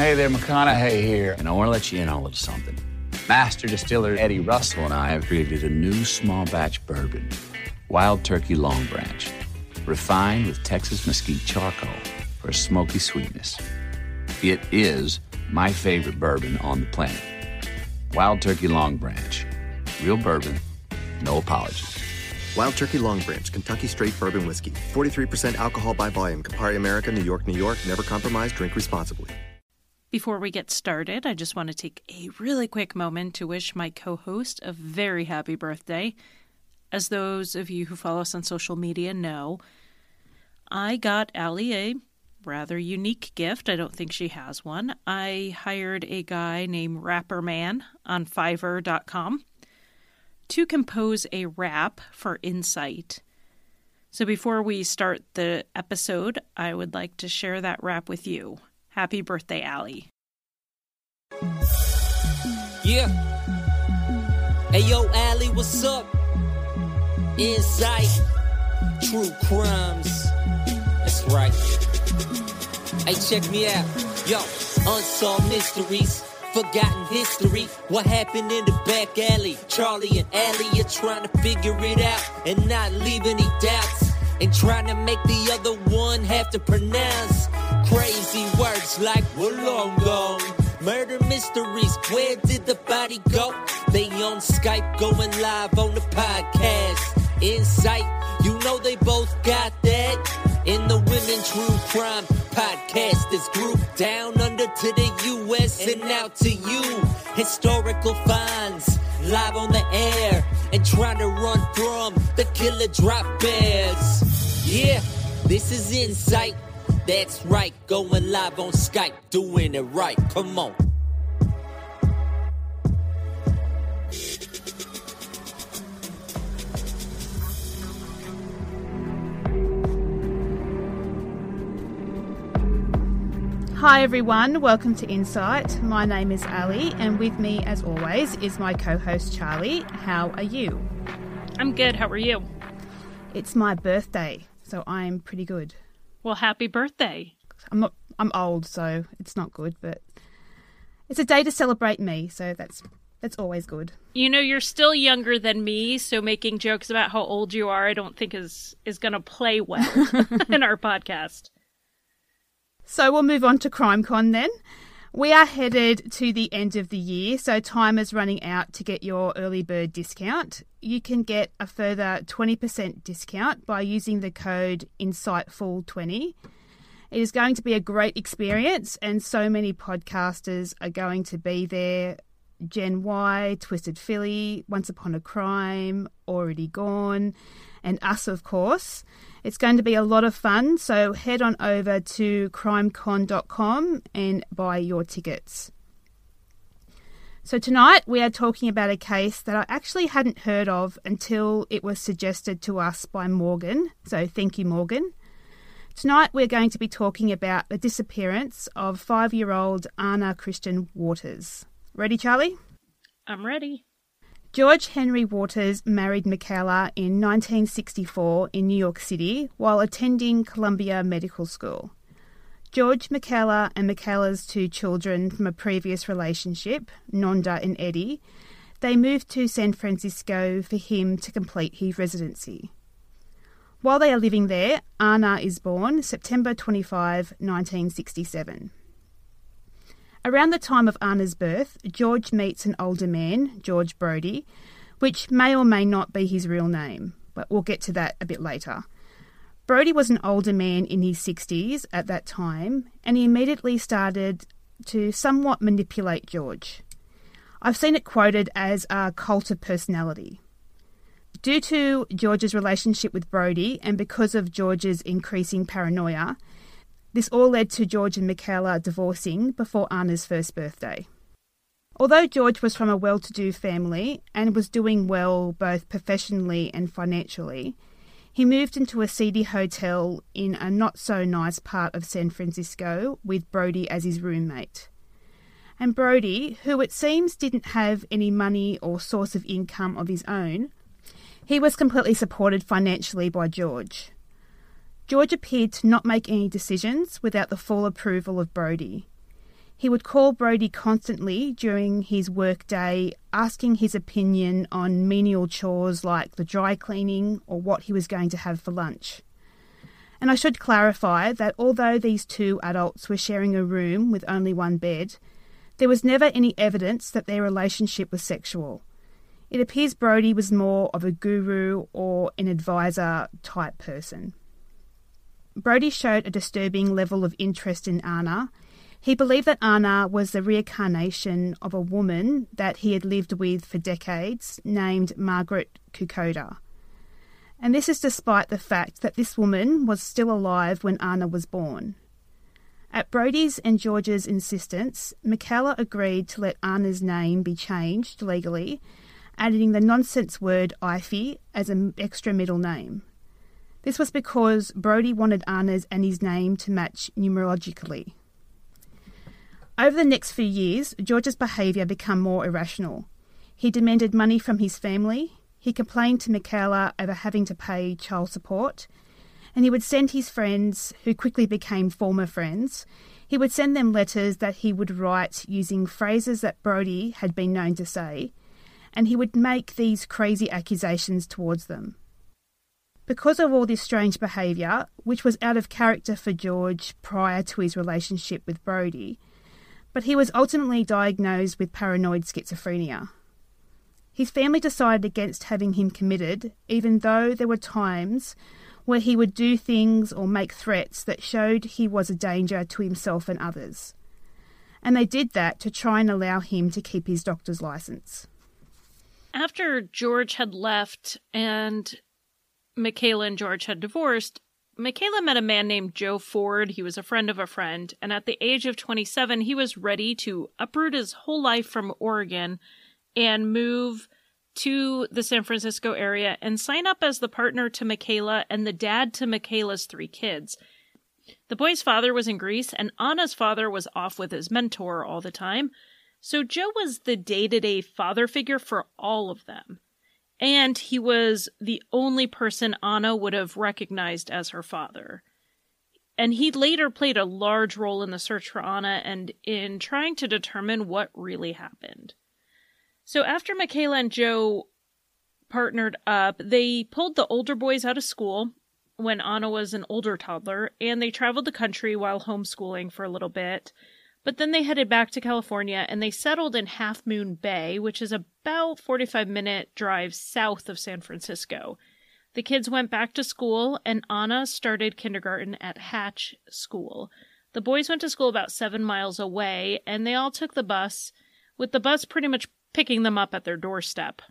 Hey there, McConaughey here. And I want to let you in on a little something. Master distiller Eddie Russell and I have created a new small batch bourbon, Wild Turkey Long Branch, refined with Texas mesquite charcoal for a smoky sweetness. It is my favorite bourbon on the planet. Wild Turkey Long Branch. Real bourbon, no apologies. Wild Turkey Long Branch, Kentucky Straight Bourbon Whiskey. 43% alcohol by volume. Campari America, New York, New York. Never compromise. Drink responsibly. Before we get started, I just want to take a really quick moment to wish my co host a very happy birthday. As those of you who follow us on social media know, I got Allie a rather unique gift. I don't think she has one. I hired a guy named Rapperman on Fiverr.com to compose a rap for Insight. So before we start the episode, I would like to share that rap with you. Happy birthday, Allie. Yeah. Hey, yo, Allie, what's up? Insight. True crimes. That's right. Hey, check me out. Yo, unsolved mysteries. Forgotten history. What happened in the back alley? Charlie and Allie are trying to figure it out and not leave any doubts. And trying to make the other one have to pronounce crazy words like we're long gone. Murder mysteries, where did the body go? They on Skype going live on the podcast. Insight, you know they both got that. In the Women True Crime Podcast, this group down under to the US and out to you. Historical finds live on the air and trying to run from the killer drop bears. Yeah, this is Insight. That's right, going live on Skype, doing it right. Come on. Hi everyone, welcome to Insight. My name is Ali, and with me, as always, is my co host Charlie. How are you? I'm good. How are you? It's my birthday, so I'm pretty good. Well, happy birthday. I'm not I'm old, so it's not good, but it's a day to celebrate me, so that's that's always good. You know, you're still younger than me, so making jokes about how old you are, I don't think is is going to play well in our podcast. So we'll move on to CrimeCon then. We are headed to the end of the year, so time is running out to get your early bird discount. You can get a further 20% discount by using the code INSIGHTFUL20. It is going to be a great experience, and so many podcasters are going to be there. Gen Y, Twisted Philly, Once Upon a Crime, Already Gone, and us, of course. It's going to be a lot of fun, so head on over to crimecon.com and buy your tickets. So, tonight we are talking about a case that I actually hadn't heard of until it was suggested to us by Morgan. So, thank you, Morgan. Tonight we're going to be talking about the disappearance of five year old Anna Christian Waters. Ready, Charlie? I'm ready. George Henry Waters married Michaela in 1964 in New York City while attending Columbia Medical School. George, Michaela, and Michaela's two children from a previous relationship, Nonda and Eddie, they moved to San Francisco for him to complete his residency. While they are living there, Anna is born September 25, 1967. Around the time of Anna's birth, George meets an older man, George Brody, which may or may not be his real name, but we'll get to that a bit later. Brody was an older man in his 60s at that time, and he immediately started to somewhat manipulate George. I've seen it quoted as a cult of personality. Due to George's relationship with Brody and because of George's increasing paranoia, this all led to George and Michaela divorcing before Anna's first birthday. Although George was from a well to do family and was doing well both professionally and financially, he moved into a seedy hotel in a not so nice part of San Francisco with Brody as his roommate. And Brody, who it seems didn't have any money or source of income of his own, he was completely supported financially by George. George appeared to not make any decisions without the full approval of Brody. He would call Brody constantly during his work day, asking his opinion on menial chores like the dry cleaning or what he was going to have for lunch. And I should clarify that although these two adults were sharing a room with only one bed, there was never any evidence that their relationship was sexual. It appears Brody was more of a guru or an advisor type person. Brody showed a disturbing level of interest in Anna he believed that Anna was the reincarnation of a woman that he had lived with for decades, named Margaret Kokoda. And this is despite the fact that this woman was still alive when Anna was born. At Brody's and George's insistence, Michaela agreed to let Anna's name be changed legally, adding the nonsense word Ivy as an extra middle name. This was because Brody wanted Anna's and his name to match numerologically. Over the next few years, George's behaviour became more irrational. He demanded money from his family, he complained to Michaela over having to pay child support, and he would send his friends, who quickly became former friends, he would send them letters that he would write using phrases that Brody had been known to say, and he would make these crazy accusations towards them. Because of all this strange behaviour, which was out of character for George prior to his relationship with Brody, but he was ultimately diagnosed with paranoid schizophrenia. His family decided against having him committed, even though there were times where he would do things or make threats that showed he was a danger to himself and others. And they did that to try and allow him to keep his doctor's license. After George had left and Michaela and George had divorced, Michaela met a man named Joe Ford. He was a friend of a friend, and at the age of 27, he was ready to uproot his whole life from Oregon and move to the San Francisco area and sign up as the partner to Michaela and the dad to Michaela's three kids. The boy's father was in Greece, and Anna's father was off with his mentor all the time. So Joe was the day to day father figure for all of them and he was the only person Anna would have recognized as her father. And he later played a large role in the search for Anna and in trying to determine what really happened. So after Michaela and Joe partnered up, they pulled the older boys out of school when Anna was an older toddler, and they traveled the country while homeschooling for a little bit. But then they headed back to California and they settled in Half Moon Bay, which is about 45 minute drive south of San Francisco. The kids went back to school and Anna started kindergarten at Hatch School. The boys went to school about 7 miles away and they all took the bus, with the bus pretty much picking them up at their doorstep.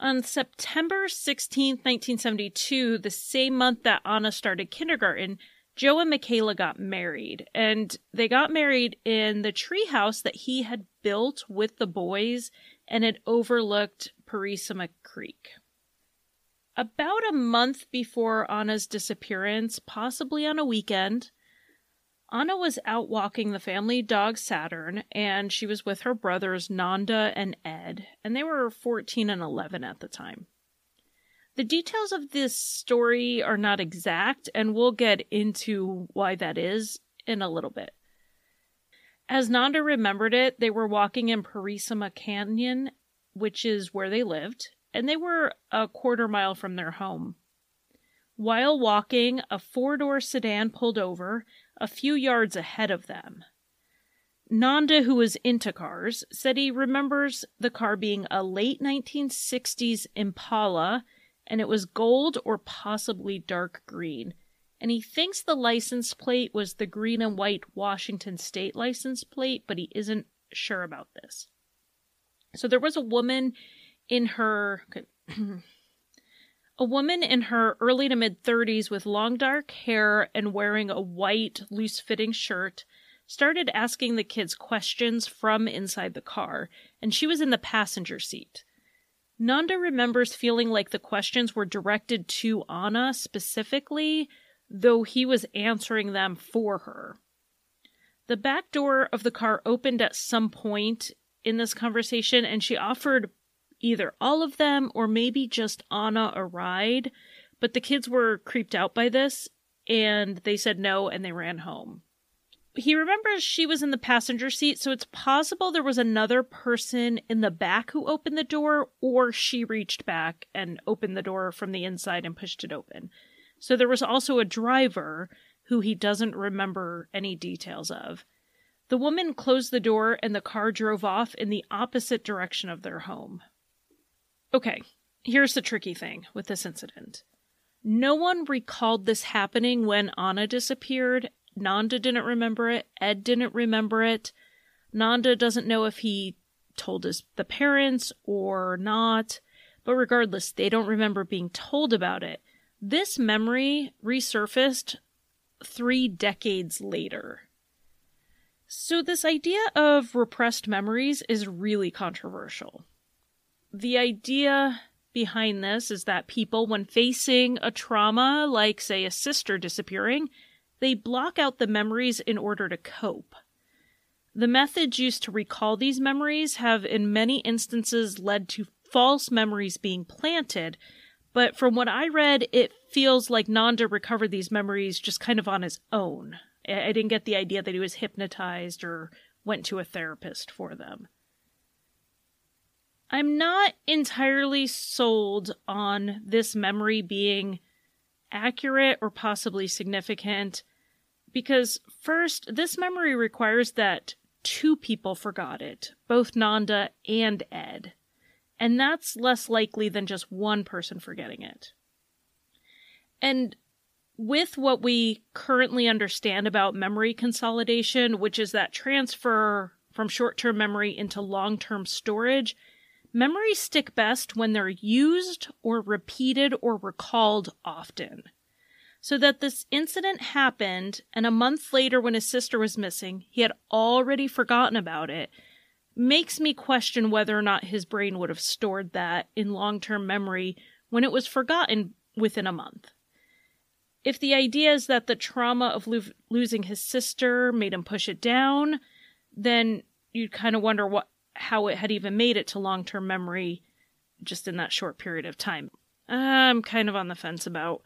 On September 16, 1972, the same month that Anna started kindergarten, Joe and Michaela got married, and they got married in the treehouse that he had built with the boys and it overlooked Purisima Creek. About a month before Anna's disappearance, possibly on a weekend, Anna was out walking the family dog Saturn, and she was with her brothers Nanda and Ed, and they were 14 and 11 at the time. The details of this story are not exact, and we'll get into why that is in a little bit. As Nanda remembered it, they were walking in Purisima Canyon, which is where they lived, and they were a quarter mile from their home. While walking, a four door sedan pulled over a few yards ahead of them. Nanda, who was into cars, said he remembers the car being a late 1960s Impala and it was gold or possibly dark green. And he thinks the license plate was the green and white Washington state license plate, but he isn't sure about this. So there was a woman in her a woman in her early to mid 30s with long dark hair and wearing a white loose fitting shirt started asking the kids questions from inside the car and she was in the passenger seat. Nanda remembers feeling like the questions were directed to Anna specifically, though he was answering them for her. The back door of the car opened at some point in this conversation, and she offered either all of them or maybe just Anna a ride, but the kids were creeped out by this and they said no and they ran home. He remembers she was in the passenger seat, so it's possible there was another person in the back who opened the door, or she reached back and opened the door from the inside and pushed it open. So there was also a driver who he doesn't remember any details of. The woman closed the door and the car drove off in the opposite direction of their home. Okay, here's the tricky thing with this incident. No one recalled this happening when Anna disappeared, Nanda didn't remember it. Ed didn't remember it. Nanda doesn't know if he told his the parents or not. But regardless, they don't remember being told about it. This memory resurfaced three decades later. So, this idea of repressed memories is really controversial. The idea behind this is that people, when facing a trauma like, say, a sister disappearing, they block out the memories in order to cope. The methods used to recall these memories have, in many instances, led to false memories being planted, but from what I read, it feels like Nanda recovered these memories just kind of on his own. I didn't get the idea that he was hypnotized or went to a therapist for them. I'm not entirely sold on this memory being accurate or possibly significant. Because, first, this memory requires that two people forgot it, both Nanda and Ed. And that's less likely than just one person forgetting it. And with what we currently understand about memory consolidation, which is that transfer from short term memory into long term storage, memories stick best when they're used or repeated or recalled often so that this incident happened, and a month later, when his sister was missing, he had already forgotten about it, makes me question whether or not his brain would have stored that in long term memory when it was forgotten within a month. If the idea is that the trauma of lo- losing his sister made him push it down, then you'd kind of wonder what how it had even made it to long term memory just in that short period of time. I'm kind of on the fence about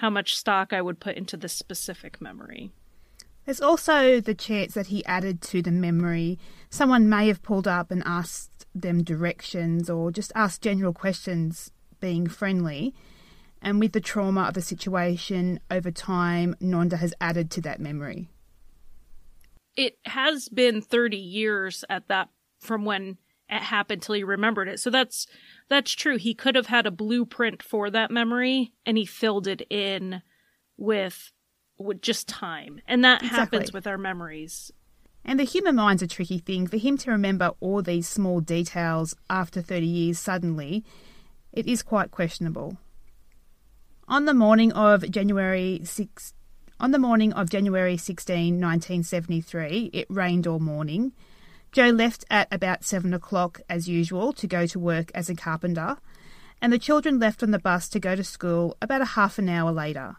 how much stock I would put into this specific memory. There's also the chance that he added to the memory. Someone may have pulled up and asked them directions or just asked general questions, being friendly. And with the trauma of the situation over time, Nanda has added to that memory. It has been 30 years at that from when it happened till he remembered it. So that's that's true. He could have had a blueprint for that memory and he filled it in with with just time. And that exactly. happens with our memories. And the human mind's a tricky thing. For him to remember all these small details after 30 years suddenly, it is quite questionable. On the morning of January 6 on the morning of January 16, 1973, it rained all morning. Joe left at about seven o'clock as usual to go to work as a carpenter, and the children left on the bus to go to school about a half an hour later.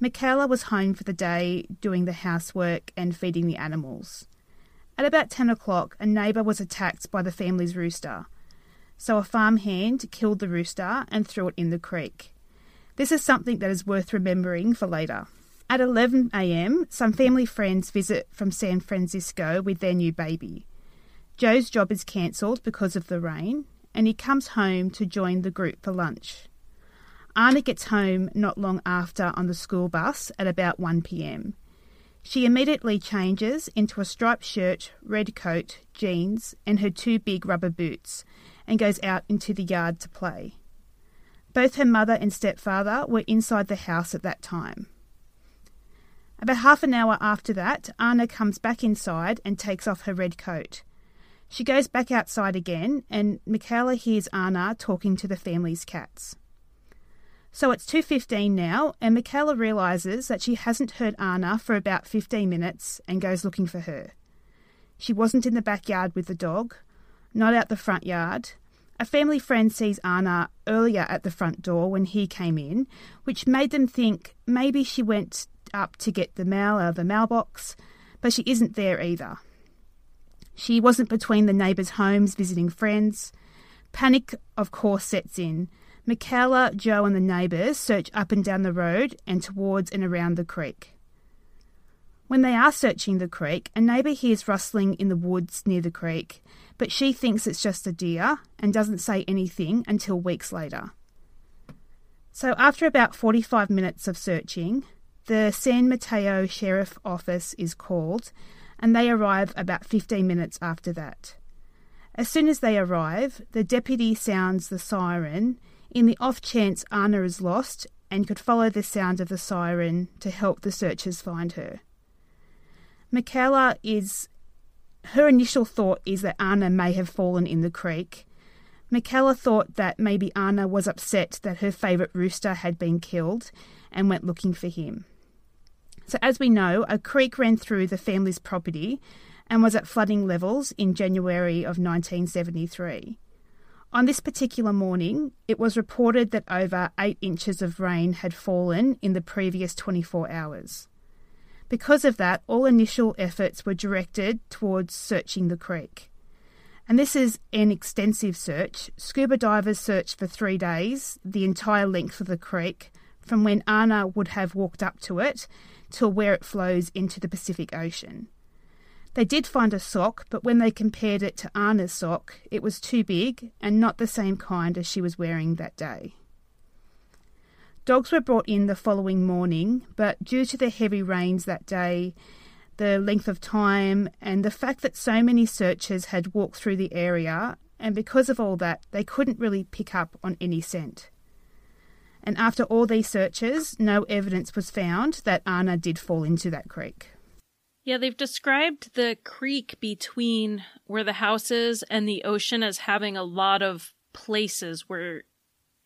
Michaela was home for the day doing the housework and feeding the animals. At about 10 o'clock, a neighbour was attacked by the family's rooster. So a farmhand killed the rooster and threw it in the creek. This is something that is worth remembering for later. At 11 a.m., some family friends visit from San Francisco with their new baby. Joe's job is cancelled because of the rain, and he comes home to join the group for lunch. Anna gets home not long after on the school bus at about 1 pm. She immediately changes into a striped shirt, red coat, jeans, and her two big rubber boots and goes out into the yard to play. Both her mother and stepfather were inside the house at that time. About half an hour after that, Anna comes back inside and takes off her red coat. She goes back outside again, and Michaela hears Anna talking to the family's cats. So it's 2.15 now, and Michaela realises that she hasn't heard Anna for about 15 minutes and goes looking for her. She wasn't in the backyard with the dog, not out the front yard. A family friend sees Anna earlier at the front door when he came in, which made them think maybe she went up to get the mail out of the mailbox, but she isn't there either. She wasn't between the neighbours' homes visiting friends. Panic, of course, sets in. Michaela, Joe, and the neighbours search up and down the road and towards and around the creek. When they are searching the creek, a neighbour hears rustling in the woods near the creek, but she thinks it's just a deer and doesn't say anything until weeks later. So, after about 45 minutes of searching, the San Mateo Sheriff Office is called and they arrive about 15 minutes after that. As soon as they arrive, the deputy sounds the siren in the off chance Anna is lost and could follow the sound of the siren to help the searchers find her. Michaela is. Her initial thought is that Anna may have fallen in the creek. Michaela thought that maybe Anna was upset that her favourite rooster had been killed and went looking for him. So, as we know, a creek ran through the family's property and was at flooding levels in January of 1973. On this particular morning, it was reported that over 8 inches of rain had fallen in the previous 24 hours. Because of that, all initial efforts were directed towards searching the creek. And this is an extensive search. Scuba divers searched for three days, the entire length of the creek, from when Anna would have walked up to it till where it flows into the Pacific Ocean. They did find a sock, but when they compared it to Anna's sock, it was too big and not the same kind as she was wearing that day. Dogs were brought in the following morning, but due to the heavy rains that day, the length of time, and the fact that so many searchers had walked through the area, and because of all that, they couldn't really pick up on any scent. And after all these searches, no evidence was found that Anna did fall into that creek. Yeah, they've described the creek between where the house is and the ocean as having a lot of places where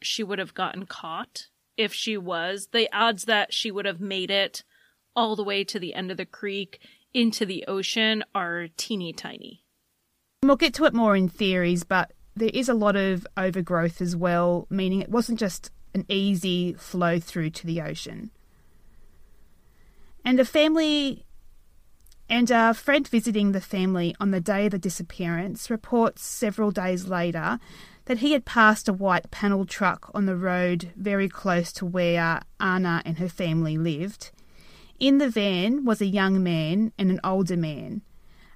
she would have gotten caught if she was. The odds that she would have made it all the way to the end of the creek into the ocean are teeny tiny. We'll get to it more in theories, but there is a lot of overgrowth as well, meaning it wasn't just an easy flow through to the ocean. And a family and a friend visiting the family on the day of the disappearance reports several days later that he had passed a white panel truck on the road very close to where Anna and her family lived. In the van was a young man and an older man.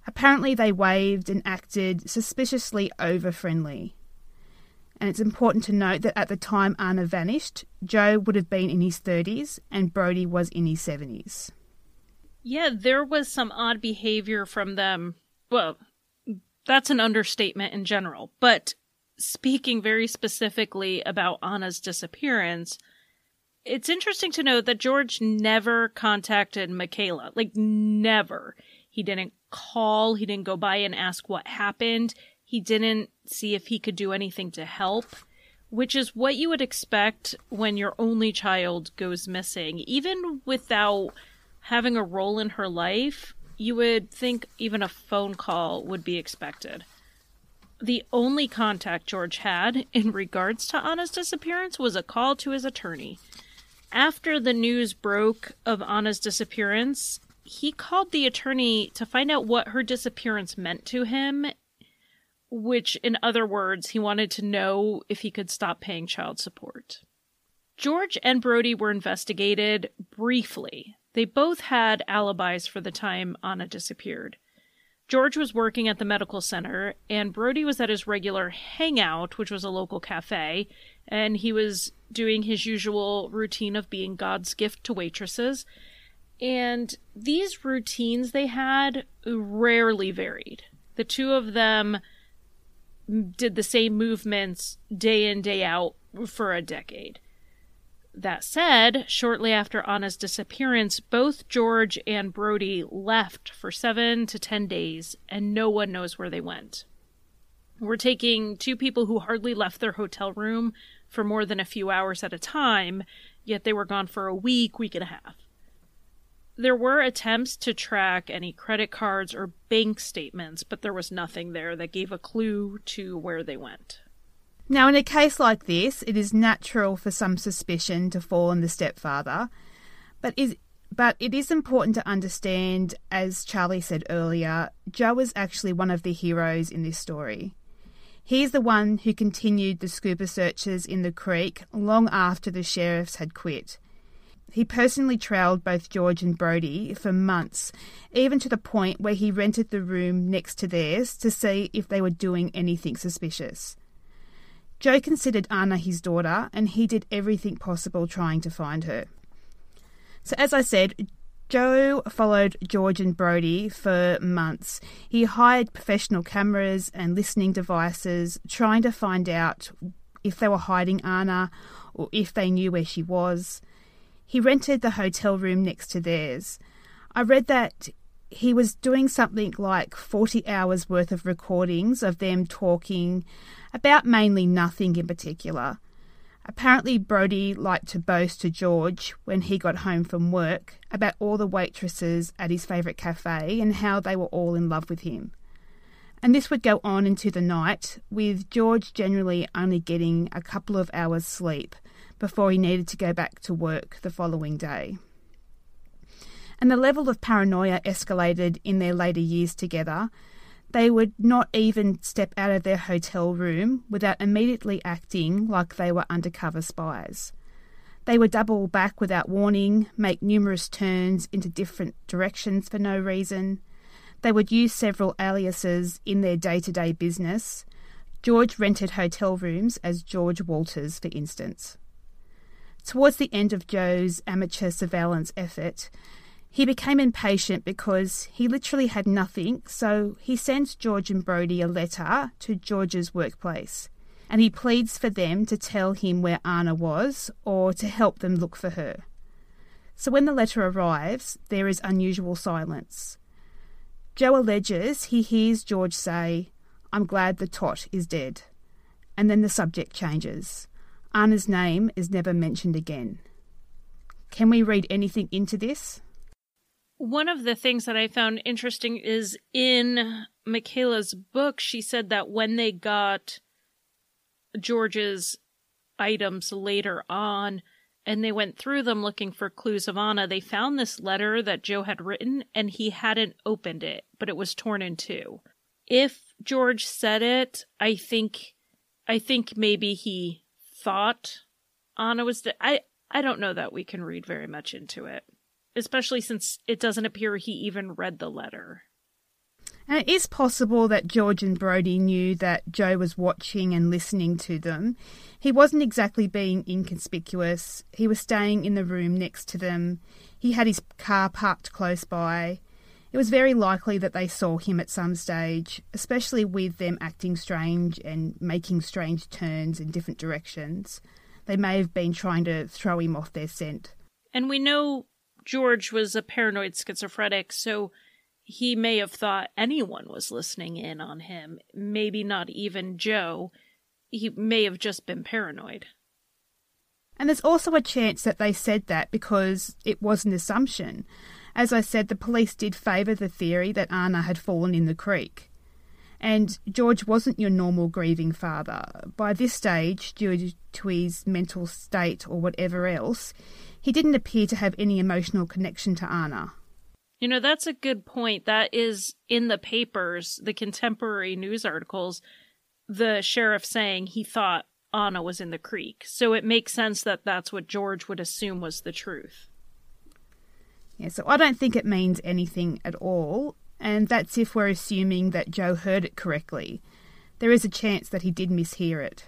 Apparently, they waved and acted suspiciously over friendly and it's important to note that at the time Anna vanished, Joe would have been in his 30s and Brody was in his 70s. Yeah, there was some odd behavior from them. Well, that's an understatement in general, but speaking very specifically about Anna's disappearance, it's interesting to note that George never contacted Michaela. Like, never. He didn't call, he didn't go by and ask what happened. He didn't see if he could do anything to help, which is what you would expect when your only child goes missing. Even without having a role in her life, you would think even a phone call would be expected. The only contact George had in regards to Anna's disappearance was a call to his attorney. After the news broke of Anna's disappearance, he called the attorney to find out what her disappearance meant to him which, in other words, he wanted to know if he could stop paying child support. George and Brody were investigated briefly. They both had alibis for the time Anna disappeared. George was working at the medical center, and Brody was at his regular hangout, which was a local cafe, and he was doing his usual routine of being God's gift to waitresses. And these routines they had rarely varied. The two of them did the same movements day in, day out for a decade. That said, shortly after Anna's disappearance, both George and Brody left for seven to ten days, and no one knows where they went. We're taking two people who hardly left their hotel room for more than a few hours at a time, yet they were gone for a week, week and a half. There were attempts to track any credit cards or bank statements, but there was nothing there that gave a clue to where they went. Now, in a case like this, it is natural for some suspicion to fall on the stepfather, but is but it is important to understand, as Charlie said earlier, Joe is actually one of the heroes in this story. He's the one who continued the scuba searches in the creek long after the sheriffs had quit He personally trailed both George and Brody for months, even to the point where he rented the room next to theirs to see if they were doing anything suspicious. Joe considered Anna his daughter, and he did everything possible trying to find her. So, as I said, Joe followed George and Brody for months. He hired professional cameras and listening devices, trying to find out if they were hiding Anna or if they knew where she was. He rented the hotel room next to theirs. I read that he was doing something like 40 hours worth of recordings of them talking about mainly nothing in particular. Apparently, Brody liked to boast to George when he got home from work about all the waitresses at his favourite cafe and how they were all in love with him. And this would go on into the night, with George generally only getting a couple of hours' sleep before he needed to go back to work the following day. And the level of paranoia escalated in their later years together. They would not even step out of their hotel room without immediately acting like they were undercover spies. They would double back without warning, make numerous turns into different directions for no reason. They would use several aliases in their day to day business. George rented hotel rooms as George Walters, for instance. Towards the end of Joe's amateur surveillance effort, he became impatient because he literally had nothing, so he sends George and Brody a letter to George's workplace, and he pleads for them to tell him where Anna was or to help them look for her. So when the letter arrives, there is unusual silence. Joe alleges he hears George say, I'm glad the tot is dead. And then the subject changes. Anna's name is never mentioned again. Can we read anything into this? One of the things that I found interesting is in Michaela's book, she said that when they got George's items later on and they went through them looking for clues of Anna, they found this letter that Joe had written and he hadn't opened it, but it was torn in two. If George said it, I think I think maybe he thought Anna was de- I I don't know that we can read very much into it, especially since it doesn't appear he even read the letter. And it is possible that George and Brody knew that Joe was watching and listening to them. He wasn't exactly being inconspicuous. He was staying in the room next to them. He had his car parked close by. It was very likely that they saw him at some stage, especially with them acting strange and making strange turns in different directions. They may have been trying to throw him off their scent. And we know George was a paranoid schizophrenic, so he may have thought anyone was listening in on him, maybe not even Joe. He may have just been paranoid. And there's also a chance that they said that because it was an assumption. As I said, the police did favour the theory that Anna had fallen in the creek. And George wasn't your normal grieving father. By this stage, due to his mental state or whatever else, he didn't appear to have any emotional connection to Anna. You know, that's a good point. That is in the papers, the contemporary news articles, the sheriff saying he thought Anna was in the creek. So it makes sense that that's what George would assume was the truth. Yeah, so I don't think it means anything at all, and that's if we're assuming that Joe heard it correctly. There is a chance that he did mishear it.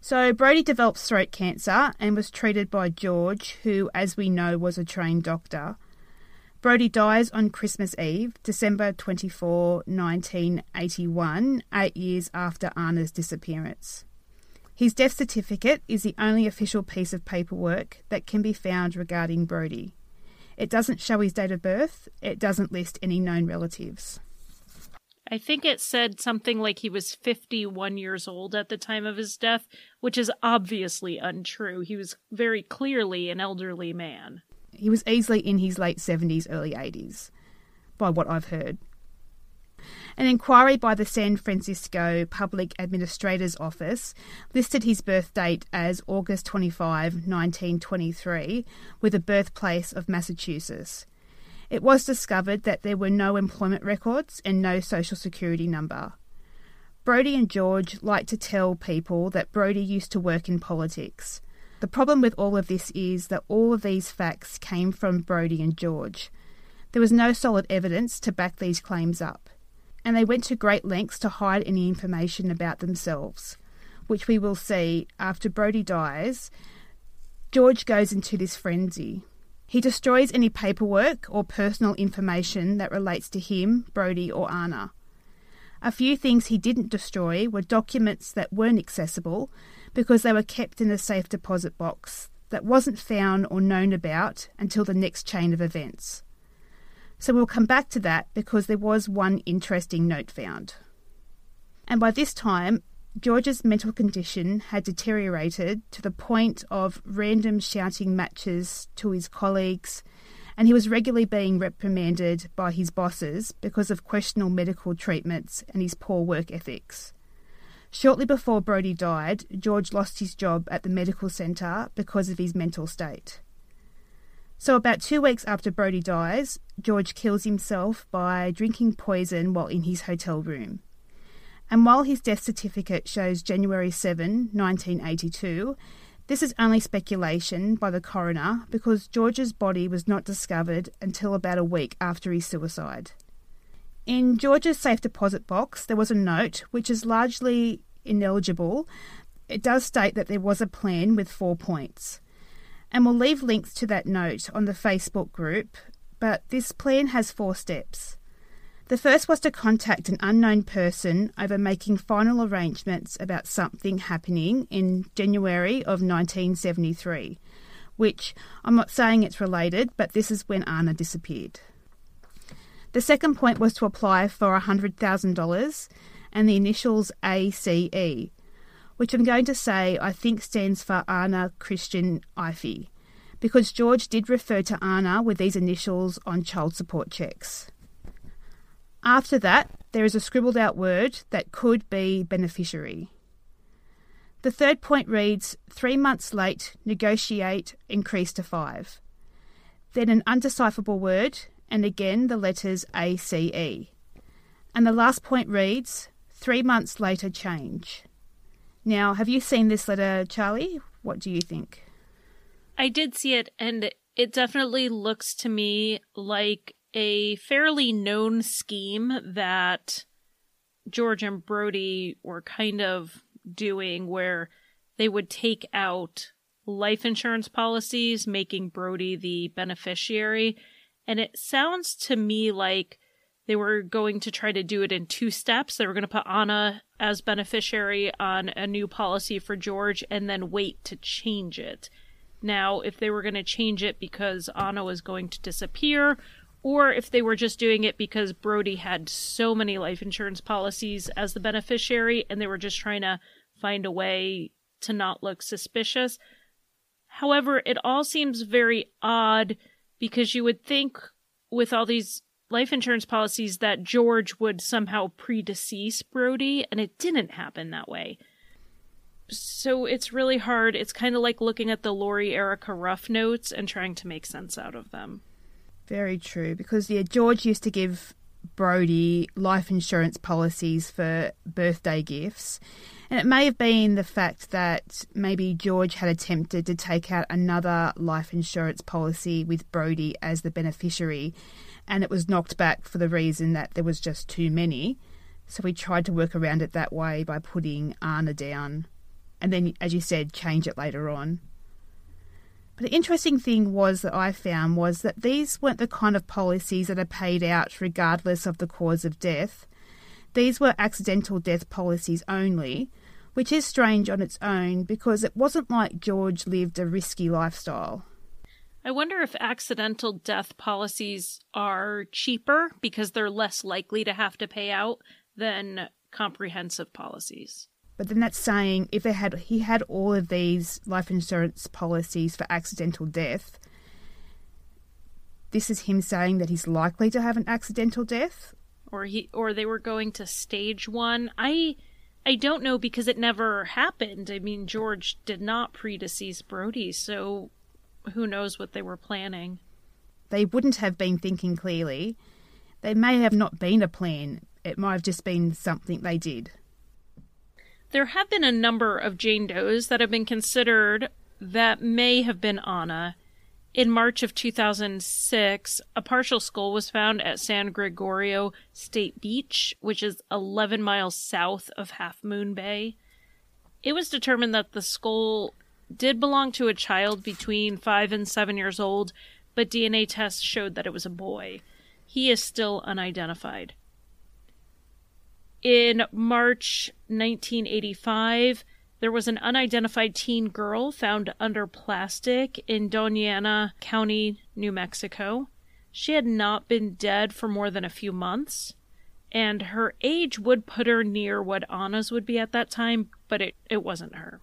So Brody developed throat cancer and was treated by George, who, as we know, was a trained doctor. Brody dies on Christmas Eve, December 24, 1981, eight years after Anna's disappearance. His death certificate is the only official piece of paperwork that can be found regarding Brody. It doesn't show his date of birth, it doesn't list any known relatives. I think it said something like he was 51 years old at the time of his death, which is obviously untrue. He was very clearly an elderly man. He was easily in his late 70s, early 80s, by what I've heard. An inquiry by the San Francisco Public Administrator's Office listed his birth date as August 25, 1923, with a birthplace of Massachusetts. It was discovered that there were no employment records and no social security number. Brody and George liked to tell people that Brody used to work in politics. The problem with all of this is that all of these facts came from Brody and George. There was no solid evidence to back these claims up, and they went to great lengths to hide any information about themselves, which we will see after Brodie dies. George goes into this frenzy. He destroys any paperwork or personal information that relates to him, Brodie, or Anna. A few things he didn't destroy were documents that weren't accessible because they were kept in a safe deposit box that wasn't found or known about until the next chain of events. So we'll come back to that because there was one interesting note found. And by this time, George's mental condition had deteriorated to the point of random shouting matches to his colleagues, and he was regularly being reprimanded by his bosses because of questionable medical treatments and his poor work ethics. Shortly before Brodie died, George lost his job at the medical centre because of his mental state. So, about two weeks after Brodie dies, George kills himself by drinking poison while in his hotel room. And while his death certificate shows January 7, 1982, this is only speculation by the coroner because George's body was not discovered until about a week after his suicide. In George's safe deposit box, there was a note which is largely ineligible. It does state that there was a plan with four points. And we'll leave links to that note on the Facebook group, but this plan has four steps. The first was to contact an unknown person over making final arrangements about something happening in January of 1973, which I'm not saying it's related, but this is when Anna disappeared. The second point was to apply for $100,000 and the initials ACE, which I'm going to say I think stands for Anna Christian Ife, because George did refer to Anna with these initials on child support checks. After that, there is a scribbled out word that could be beneficiary. The third point reads three months late, negotiate, increase to five. Then an undecipherable word, and again the letters ACE. And the last point reads three months later, change. Now, have you seen this letter, Charlie? What do you think? I did see it, and it definitely looks to me like a fairly known scheme that George and Brody were kind of doing where they would take out life insurance policies, making Brody the beneficiary. And it sounds to me like they were going to try to do it in two steps. They were going to put Anna as beneficiary on a new policy for George and then wait to change it. Now, if they were going to change it because Anna was going to disappear, or if they were just doing it because Brody had so many life insurance policies as the beneficiary and they were just trying to find a way to not look suspicious. However, it all seems very odd because you would think with all these life insurance policies that George would somehow predecease Brody, and it didn't happen that way. So it's really hard. It's kind of like looking at the Lori Erica Ruff notes and trying to make sense out of them. Very true, because yeah, George used to give Brody life insurance policies for birthday gifts. And it may have been the fact that maybe George had attempted to take out another life insurance policy with Brody as the beneficiary, and it was knocked back for the reason that there was just too many. So we tried to work around it that way by putting Anna down, and then, as you said, change it later on. But the interesting thing was that I found was that these weren't the kind of policies that are paid out regardless of the cause of death. These were accidental death policies only, which is strange on its own because it wasn't like George lived a risky lifestyle. I wonder if accidental death policies are cheaper because they're less likely to have to pay out than comprehensive policies. But then that's saying if they had he had all of these life insurance policies for accidental death, this is him saying that he's likely to have an accidental death, or he or they were going to stage one. I I don't know because it never happened. I mean, George did not predecease Brody, so who knows what they were planning. They wouldn't have been thinking clearly. They may have not been a plan. It might have just been something they did. There have been a number of Jane Does that have been considered that may have been Anna. In March of 2006, a partial skull was found at San Gregorio State Beach, which is 11 miles south of Half Moon Bay. It was determined that the skull did belong to a child between 5 and 7 years old, but DNA tests showed that it was a boy. He is still unidentified. In March 1985, there was an unidentified teen girl found under plastic in Doña Ana County, New Mexico. She had not been dead for more than a few months, and her age would put her near what Anna's would be at that time, but it, it wasn't her.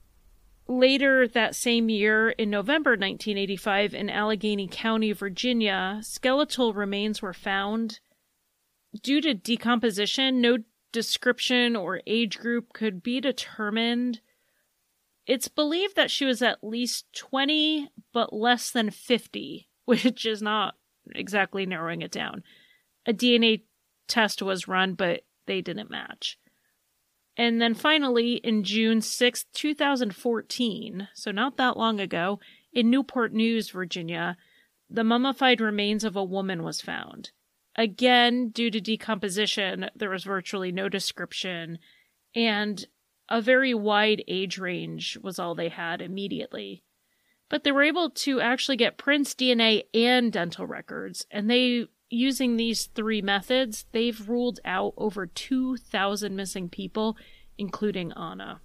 Later that same year, in November 1985, in Alleghany County, Virginia, skeletal remains were found. Due to decomposition, no description or age group could be determined. It's believed that she was at least 20, but less than 50, which is not exactly narrowing it down. A DNA test was run, but they didn't match. And then finally, in June 6, 2014, so not that long ago, in Newport News, Virginia, the mummified remains of a woman was found. Again, due to decomposition, there was virtually no description, and a very wide age range was all they had immediately. But they were able to actually get prints DNA and dental records, and they using these three methods, they've ruled out over 2,000 missing people, including Anna.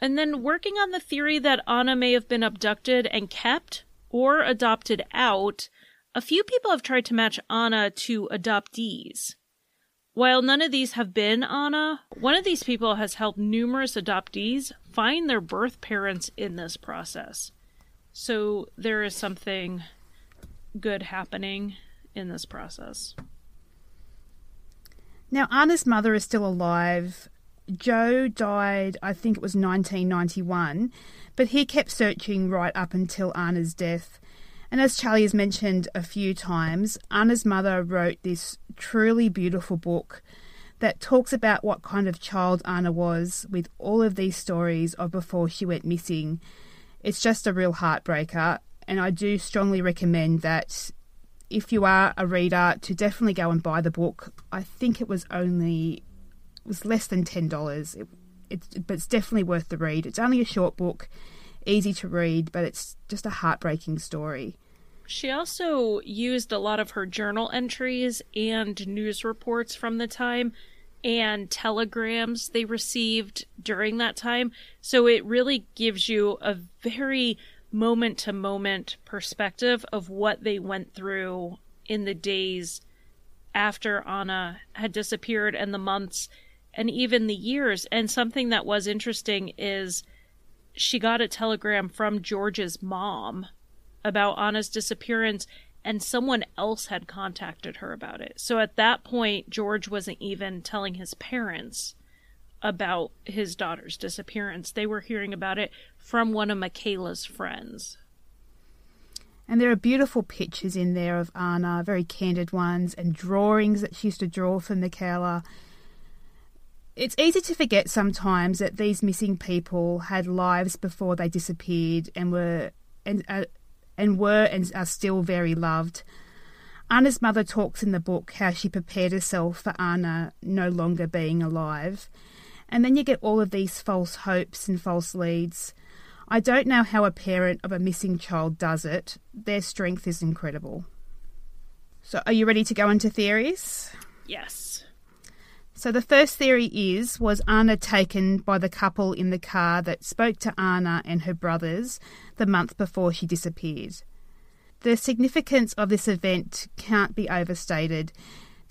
And then working on the theory that Anna may have been abducted and kept or adopted out, a few people have tried to match Anna to adoptees. While none of these have been Anna, one of these people has helped numerous adoptees find their birth parents in this process. So there is something good happening in this process. Now, Anna's mother is still alive. Joe died, I think it was 1991, but he kept searching right up until Anna's death. And as Charlie has mentioned a few times, Anna's mother wrote this truly beautiful book that talks about what kind of child Anna was with all of these stories of before she went missing. It's just a real heartbreaker, and I do strongly recommend that if you are a reader to definitely go and buy the book. I think it was only it was less than ten dollars. It, it, but it's definitely worth the read. It's only a short book, easy to read, but it's just a heartbreaking story. She also used a lot of her journal entries and news reports from the time and telegrams they received during that time. So it really gives you a very moment to moment perspective of what they went through in the days after Anna had disappeared and the months and even the years. And something that was interesting is she got a telegram from George's mom about Anna's disappearance and someone else had contacted her about it. So at that point, George wasn't even telling his parents about his daughter's disappearance. They were hearing about it from one of Michaela's friends. And there are beautiful pictures in there of Anna, very candid ones, and drawings that she used to draw for Michaela. It's easy to forget sometimes that these missing people had lives before they disappeared and were and uh, and were and are still very loved. Anna's mother talks in the book how she prepared herself for Anna no longer being alive and then you get all of these false hopes and false leads. I don't know how a parent of a missing child does it. Their strength is incredible. So, are you ready to go into theories? Yes. So, the first theory is Was Anna taken by the couple in the car that spoke to Anna and her brothers the month before she disappeared? The significance of this event can't be overstated.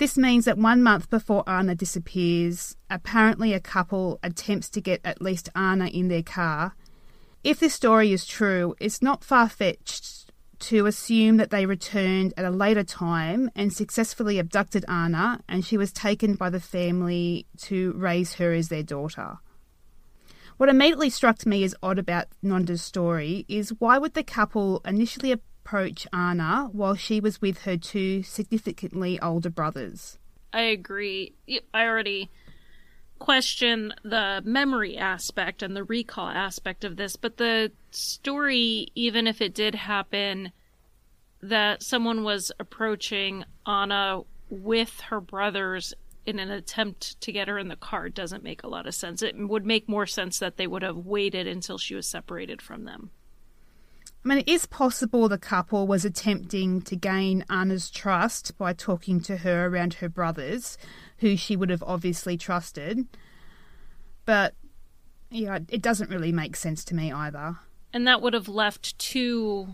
This means that one month before Anna disappears, apparently a couple attempts to get at least Anna in their car. If this story is true, it's not far fetched to assume that they returned at a later time and successfully abducted Anna, and she was taken by the family to raise her as their daughter. What immediately struck me as odd about Nonda's story is why would the couple initially approach Anna while she was with her two significantly older brothers. I agree. I already question the memory aspect and the recall aspect of this, but the story, even if it did happen, that someone was approaching Anna with her brothers in an attempt to get her in the car doesn't make a lot of sense. It would make more sense that they would have waited until she was separated from them. I mean, it is possible the couple was attempting to gain Anna's trust by talking to her around her brothers, who she would have obviously trusted. But, yeah, it doesn't really make sense to me either. And that would have left two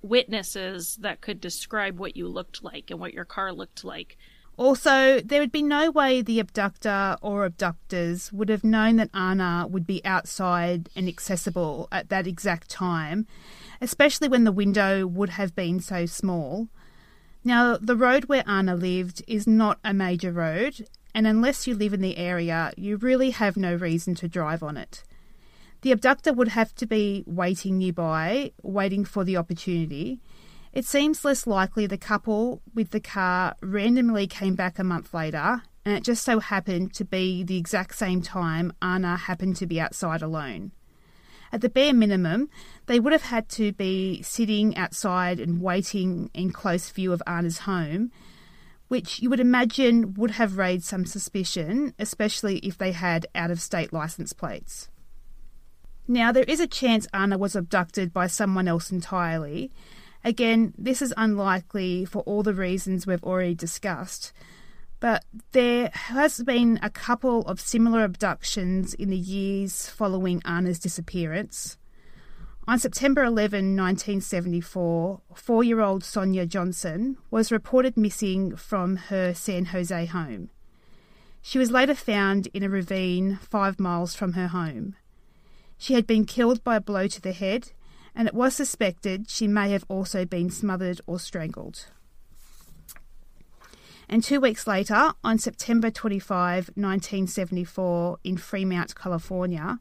witnesses that could describe what you looked like and what your car looked like. Also, there would be no way the abductor or abductors would have known that Anna would be outside and accessible at that exact time, especially when the window would have been so small. Now, the road where Anna lived is not a major road, and unless you live in the area, you really have no reason to drive on it. The abductor would have to be waiting nearby, waiting for the opportunity, it seems less likely the couple with the car randomly came back a month later, and it just so happened to be the exact same time Anna happened to be outside alone. At the bare minimum, they would have had to be sitting outside and waiting in close view of Anna's home, which you would imagine would have raised some suspicion, especially if they had out of state license plates. Now, there is a chance Anna was abducted by someone else entirely, Again, this is unlikely for all the reasons we've already discussed, but there has been a couple of similar abductions in the years following Anna's disappearance. On September 11, 1974, four year old Sonia Johnson was reported missing from her San Jose home. She was later found in a ravine five miles from her home. She had been killed by a blow to the head and it was suspected she may have also been smothered or strangled. And two weeks later, on September 25, 1974, in Fremont, California,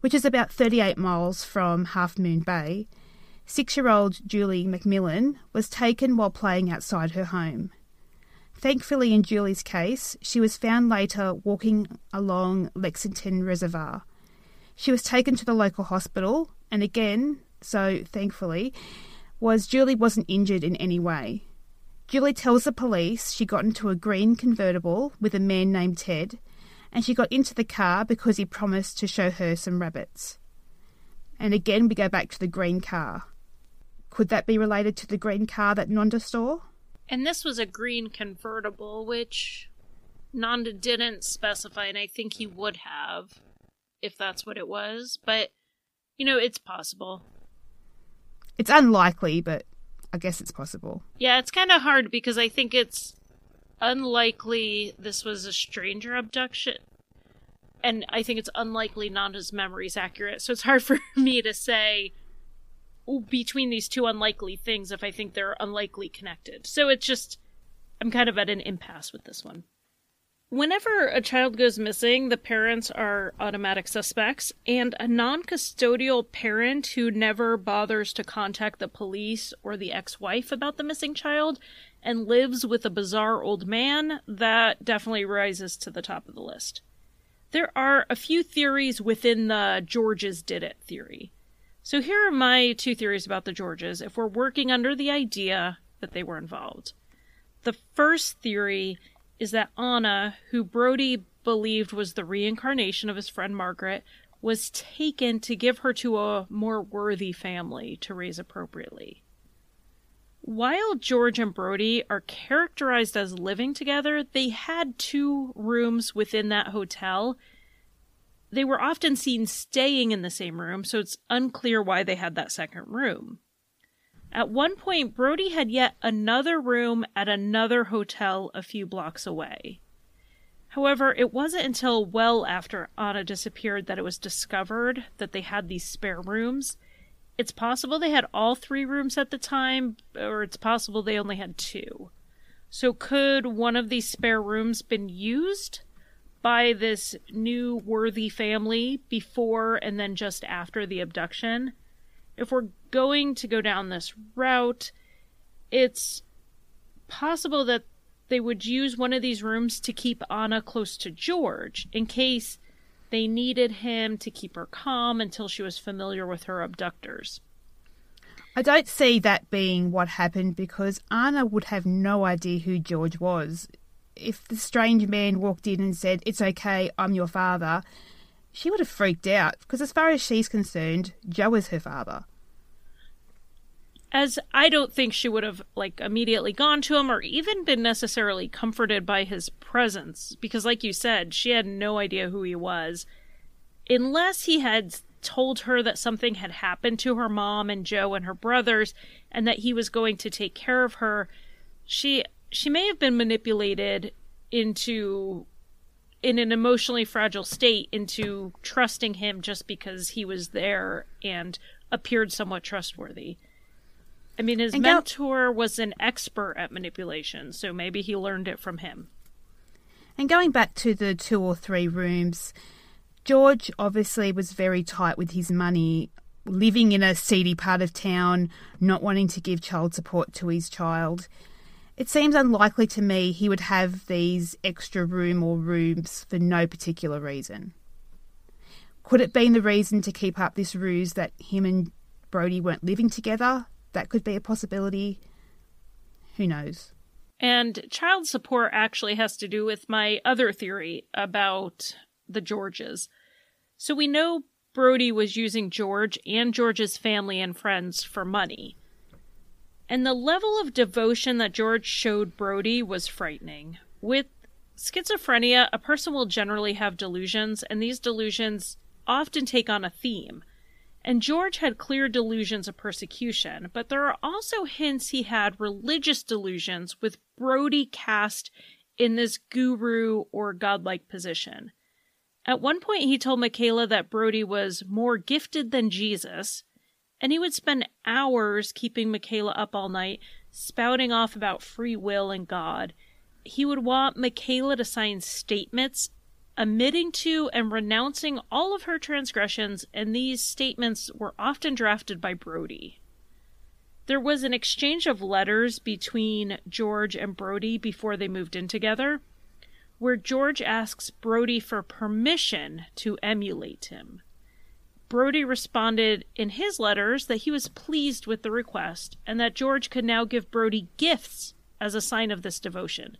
which is about 38 miles from Half Moon Bay, six year old Julie McMillan was taken while playing outside her home. Thankfully, in Julie's case, she was found later walking along Lexington Reservoir. She was taken to the local hospital, and again, so thankfully, was Julie wasn't injured in any way. Julie tells the police she got into a green convertible with a man named Ted, and she got into the car because he promised to show her some rabbits. And again, we go back to the green car. Could that be related to the green car that Nanda saw? And this was a green convertible, which Nanda didn't specify, and I think he would have if that's what it was. But, you know, it's possible. It's unlikely, but I guess it's possible. Yeah, it's kind of hard because I think it's unlikely this was a stranger abduction. And I think it's unlikely Nanda's memory is accurate. So it's hard for me to say between these two unlikely things if I think they're unlikely connected. So it's just, I'm kind of at an impasse with this one. Whenever a child goes missing, the parents are automatic suspects, and a non custodial parent who never bothers to contact the police or the ex wife about the missing child and lives with a bizarre old man, that definitely rises to the top of the list. There are a few theories within the Georges did it theory. So here are my two theories about the Georges if we're working under the idea that they were involved. The first theory is that Anna, who Brody believed was the reincarnation of his friend Margaret, was taken to give her to a more worthy family to raise appropriately. While George and Brody are characterized as living together, they had two rooms within that hotel. They were often seen staying in the same room, so it's unclear why they had that second room. At one point, Brody had yet another room at another hotel a few blocks away. However, it wasn't until well after Anna disappeared that it was discovered that they had these spare rooms. It's possible they had all three rooms at the time, or it's possible they only had two. So, could one of these spare rooms been used by this new worthy family before and then just after the abduction? If we're going to go down this route, it's possible that they would use one of these rooms to keep Anna close to George in case they needed him to keep her calm until she was familiar with her abductors. I don't see that being what happened because Anna would have no idea who George was. If the strange man walked in and said, It's okay, I'm your father, she would have freaked out because, as far as she's concerned, Joe is her father. As I don't think she would have like immediately gone to him or even been necessarily comforted by his presence because like you said, she had no idea who he was unless he had told her that something had happened to her mom and Joe and her brothers and that he was going to take care of her, she she may have been manipulated into in an emotionally fragile state into trusting him just because he was there and appeared somewhat trustworthy. I mean, his and mentor was an expert at manipulation, so maybe he learned it from him. And going back to the two or three rooms, George obviously was very tight with his money, living in a seedy part of town, not wanting to give child support to his child. It seems unlikely to me he would have these extra room or rooms for no particular reason. Could it be the reason to keep up this ruse that him and Brody weren't living together? That could be a possibility. Who knows? And child support actually has to do with my other theory about the Georges. So we know Brody was using George and George's family and friends for money. And the level of devotion that George showed Brody was frightening. With schizophrenia, a person will generally have delusions, and these delusions often take on a theme. And George had clear delusions of persecution, but there are also hints he had religious delusions with Brody cast in this guru or godlike position. At one point, he told Michaela that Brody was more gifted than Jesus, and he would spend hours keeping Michaela up all night, spouting off about free will and God. He would want Michaela to sign statements admitting to and renouncing all of her transgressions, and these statements were often drafted by Brody. There was an exchange of letters between George and Brody before they moved in together where George asks Brody for permission to emulate him. Brody responded in his letters that he was pleased with the request and that George could now give Brody gifts as a sign of this devotion.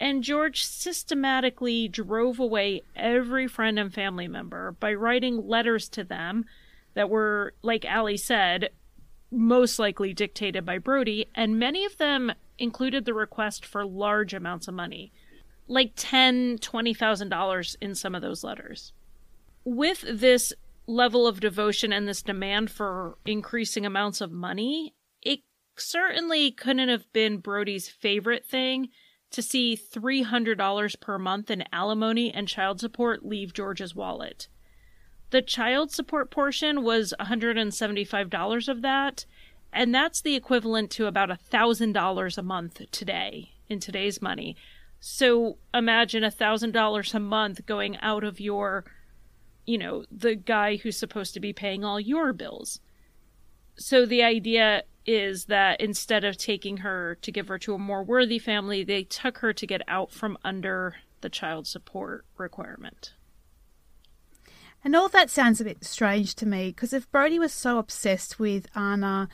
And George systematically drove away every friend and family member by writing letters to them that were, like Allie said, most likely dictated by Brody, and many of them included the request for large amounts of money like ten, twenty thousand dollars in some of those letters. With this level of devotion and this demand for increasing amounts of money, it certainly couldn't have been Brody's favorite thing to see $300 per month in alimony and child support leave George's wallet. The child support portion was $175 of that, and that's the equivalent to about $1,000 a month today, in today's money. So imagine a thousand dollars a month going out of your, you know, the guy who's supposed to be paying all your bills. So the idea is that instead of taking her to give her to a more worthy family, they took her to get out from under the child support requirement. And all that sounds a bit strange to me because if Brody was so obsessed with Anna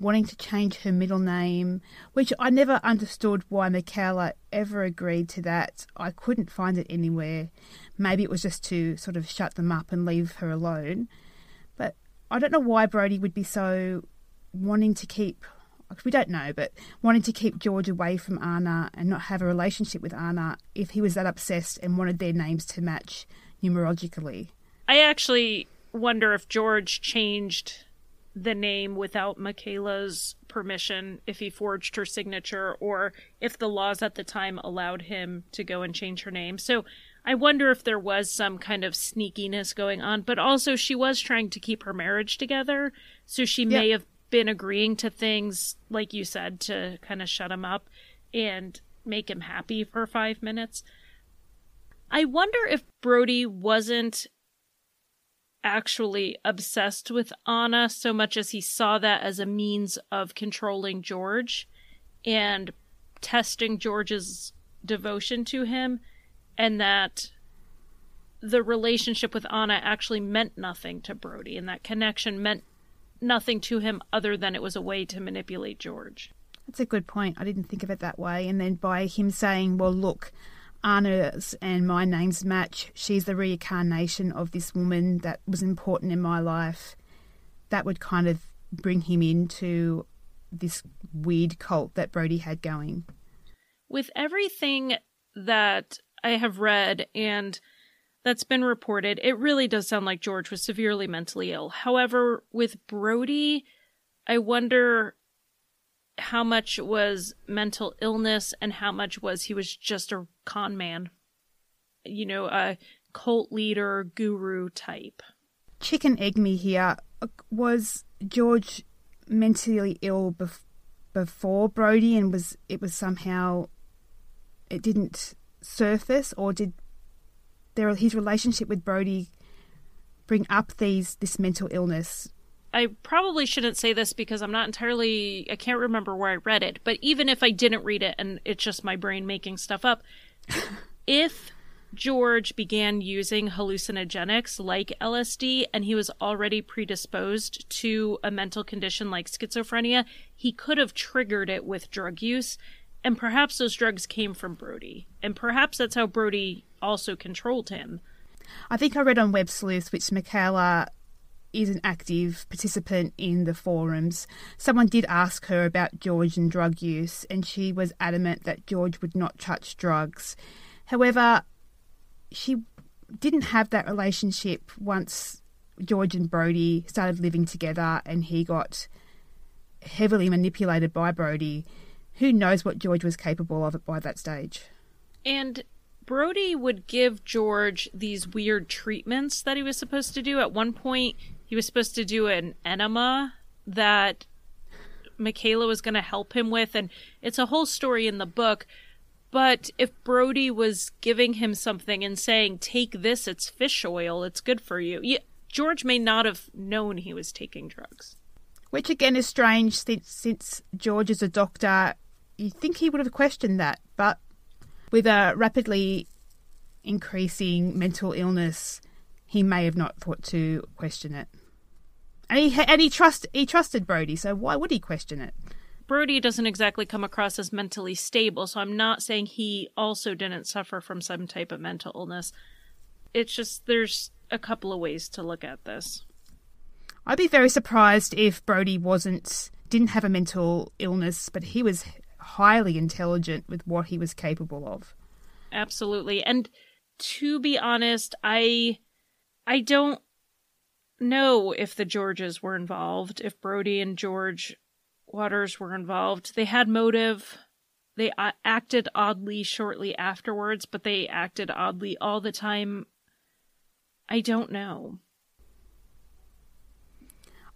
wanting to change her middle name, which I never understood why Michaela ever agreed to that. I couldn't find it anywhere. Maybe it was just to sort of shut them up and leave her alone. But I don't know why Brody would be so wanting to keep, we don't know, but wanting to keep George away from Anna and not have a relationship with Anna if he was that obsessed and wanted their names to match numerologically. I actually wonder if George changed the name without Michaela's permission if he forged her signature or if the laws at the time allowed him to go and change her name. So I wonder if there was some kind of sneakiness going on, but also she was trying to keep her marriage together. So she may have been agreeing to things, like you said, to kind of shut him up and make him happy for five minutes. I wonder if Brody wasn't actually obsessed with Anna so much as he saw that as a means of controlling George and testing George's devotion to him and that the relationship with Anna actually meant nothing to Brody and that connection meant nothing to him other than it was a way to manipulate George. That's a good point. I didn't think of it that way. And then by him saying, well, look, Anna's and my name's match, she's the reincarnation of this woman that was important in my life, that would kind of bring him into this weird cult that Brody had going. With everything that I have read and that's been reported, it really does sound like George was severely mentally ill. However, with Brody, I wonder how much was mental illness and how much was he was just a con man. You know, a cult leader, guru type. Chicken egg me here. Was George mentally ill bef- before Brody and was it was somehow it didn't surface or did there his relationship with Brody bring up these this mental illness? I probably shouldn't say this because I'm not entirely I can't remember where I read it, but even if I didn't read it and it's just my brain making stuff up, if George began using hallucinogenics like LSD and he was already predisposed to a mental condition like schizophrenia, he could have triggered it with drug use. And perhaps those drugs came from Brody. And perhaps that's how Brody also controlled him. I think I read on Web Sleuth, which Michaela is an active participant in the forums. Someone did ask her about George and drug use, and she was adamant that George would not touch drugs. However, she didn't have that relationship once George and Brody started living together and he got heavily manipulated by Brody. Who knows what George was capable of by that stage? And Brody would give George these weird treatments that he was supposed to do. At one point, he was supposed to do an enema that Michaela was going to help him with. And it's a whole story in the book but if Brody was giving him something and saying, take this, it's fish oil, it's good for you, George may not have known he was taking drugs. Which again is strange since, since George is a doctor. You think he would have questioned that, but with a rapidly increasing mental illness, he may have not thought to question it. And he and he trust he trusted Brody, so why would he question it? Brody doesn't exactly come across as mentally stable, so I'm not saying he also didn't suffer from some type of mental illness. It's just there's a couple of ways to look at this. I'd be very surprised if Brody wasn't didn't have a mental illness, but he was highly intelligent with what he was capable of. Absolutely. And to be honest, I I don't know if the Georges were involved, if Brody and George Waters were involved. They had motive. They uh, acted oddly shortly afterwards, but they acted oddly all the time. I don't know.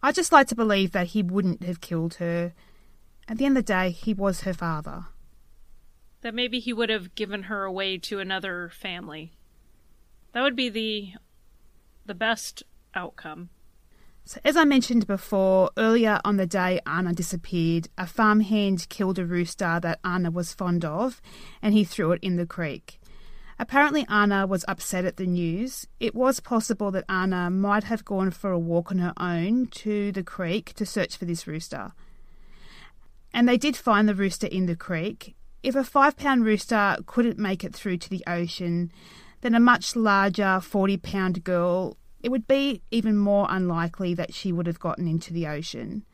I just like to believe that he wouldn't have killed her. At the end of the day, he was her father. That maybe he would have given her away to another family. That would be the the best outcome. So, as I mentioned before, earlier on the day Anna disappeared, a farmhand killed a rooster that Anna was fond of and he threw it in the creek. Apparently, Anna was upset at the news. It was possible that Anna might have gone for a walk on her own to the creek to search for this rooster. And they did find the rooster in the creek. If a five pound rooster couldn't make it through to the ocean, then a much larger 40 pound girl it would be even more unlikely that she would have gotten into the ocean.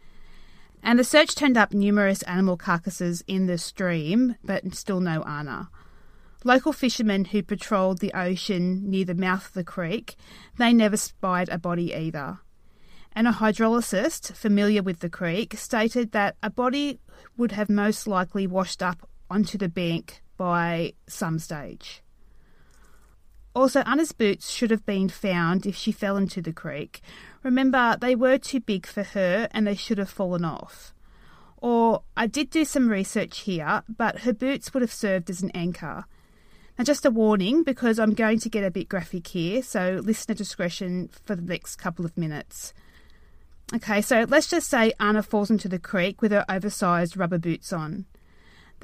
And the search turned up numerous animal carcasses in the stream, but still no Anna. Local fishermen who patrolled the ocean near the mouth of the creek, they never spied a body either. And a hydrologist familiar with the creek stated that a body would have most likely washed up onto the bank by some stage. Also, Anna's boots should have been found if she fell into the creek. Remember, they were too big for her and they should have fallen off. Or, I did do some research here, but her boots would have served as an anchor. Now, just a warning because I'm going to get a bit graphic here, so listener discretion for the next couple of minutes. Okay, so let's just say Anna falls into the creek with her oversized rubber boots on.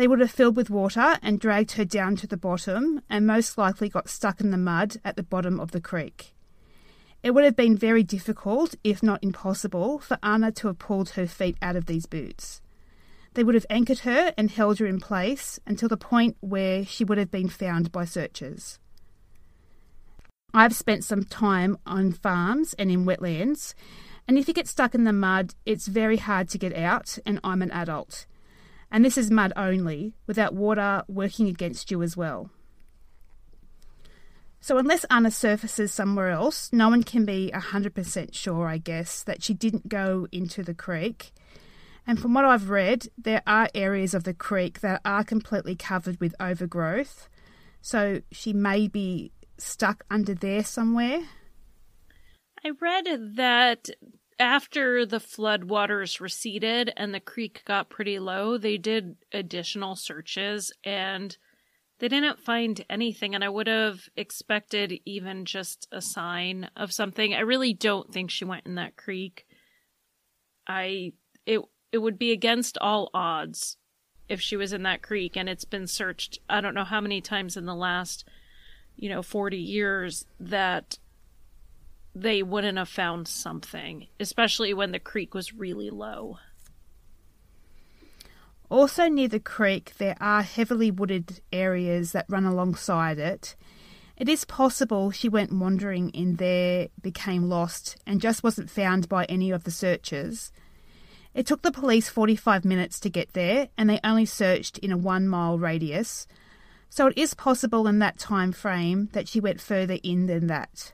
They would have filled with water and dragged her down to the bottom and most likely got stuck in the mud at the bottom of the creek. It would have been very difficult, if not impossible, for Anna to have pulled her feet out of these boots. They would have anchored her and held her in place until the point where she would have been found by searchers. I've spent some time on farms and in wetlands, and if you get stuck in the mud, it's very hard to get out, and I'm an adult and this is mud only, without water working against you as well. So, unless Anna surfaces somewhere else, no one can be 100% sure, I guess, that she didn't go into the creek. And from what I've read, there are areas of the creek that are completely covered with overgrowth. So, she may be stuck under there somewhere. I read that after the flood waters receded and the creek got pretty low, they did additional searches and they didn't find anything. And I would have expected even just a sign of something. I really don't think she went in that creek. I it it would be against all odds if she was in that creek and it's been searched I don't know how many times in the last you know 40 years that they wouldn't have found something, especially when the creek was really low. Also, near the creek, there are heavily wooded areas that run alongside it. It is possible she went wandering in there, became lost, and just wasn't found by any of the searchers. It took the police 45 minutes to get there, and they only searched in a one mile radius, so it is possible in that time frame that she went further in than that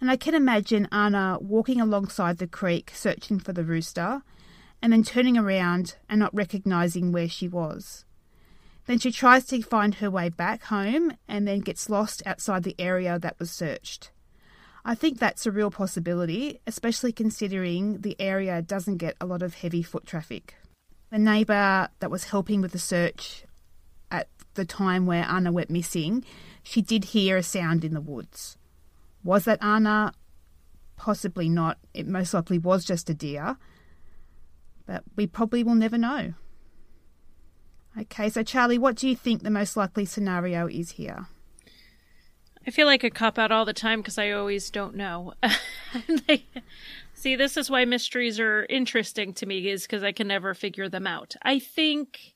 and I can imagine Anna walking alongside the creek searching for the rooster and then turning around and not recognizing where she was. Then she tries to find her way back home and then gets lost outside the area that was searched. I think that's a real possibility, especially considering the area doesn't get a lot of heavy foot traffic. The neighbour that was helping with the search at the time where Anna went missing, she did hear a sound in the woods. Was that Anna? Possibly not. It most likely was just a deer. But we probably will never know. Okay, so Charlie, what do you think the most likely scenario is here? I feel like a cop out all the time because I always don't know. see, this is why mysteries are interesting to me, is because I can never figure them out. I think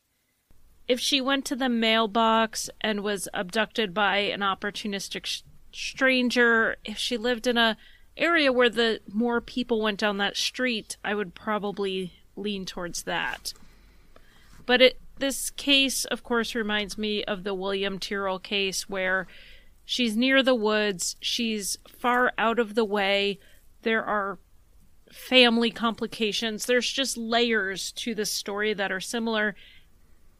if she went to the mailbox and was abducted by an opportunistic stranger, if she lived in a area where the more people went down that street, I would probably lean towards that. But it this case, of course, reminds me of the William Tyrrell case where she's near the woods, she's far out of the way, there are family complications, there's just layers to the story that are similar.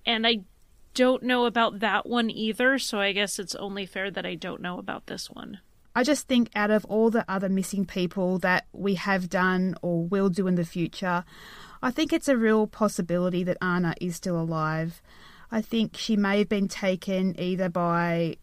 And I don't know about that one either, so I guess it's only fair that I don't know about this one. I just think out of all the other missing people that we have done or will do in the future, I think it's a real possibility that Anna is still alive. I think she may have been taken either by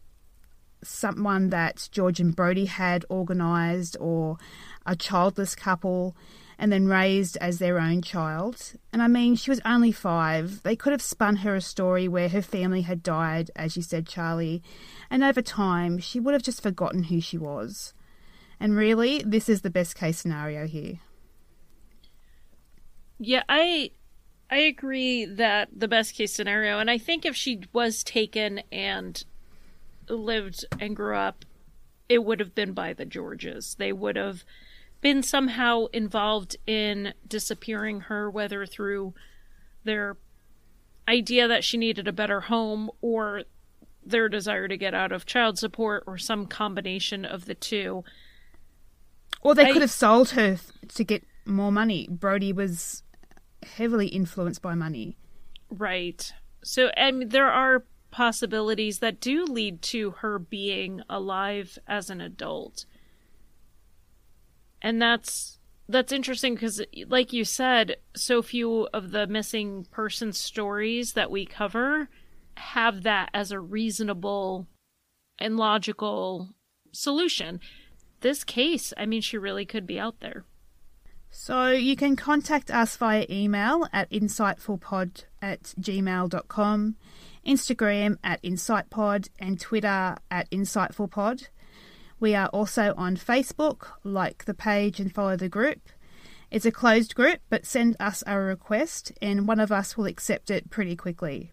someone that George and Brody had organised or a childless couple and then raised as their own child. And I mean, she was only five. They could have spun her a story where her family had died, as you said, Charlie, and over time she would have just forgotten who she was. And really, this is the best case scenario here. Yeah, I I agree that the best case scenario, and I think if she was taken and lived and grew up, it would have been by the Georges. They would have been somehow involved in disappearing her, whether through their idea that she needed a better home or their desire to get out of child support or some combination of the two. Or they I, could have sold her to get more money. Brody was heavily influenced by money. Right. So, and there are possibilities that do lead to her being alive as an adult and that's that's interesting because like you said so few of the missing person stories that we cover have that as a reasonable and logical solution this case i mean she really could be out there So you can contact us via email at insightfulpod at gmail.com, Instagram at insightpod, and Twitter at insightfulpod. We are also on Facebook. Like the page and follow the group. It's a closed group, but send us a request and one of us will accept it pretty quickly.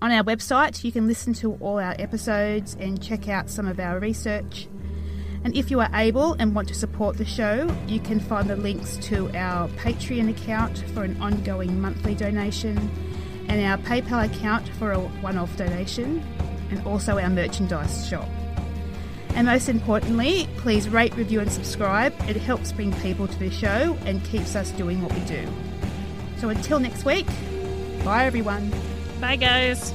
On our website, you can listen to all our episodes and check out some of our research. And if you are able and want to support the show, you can find the links to our Patreon account for an ongoing monthly donation and our PayPal account for a one off donation, and also our merchandise shop. And most importantly, please rate, review, and subscribe. It helps bring people to the show and keeps us doing what we do. So until next week, bye everyone. Bye, guys.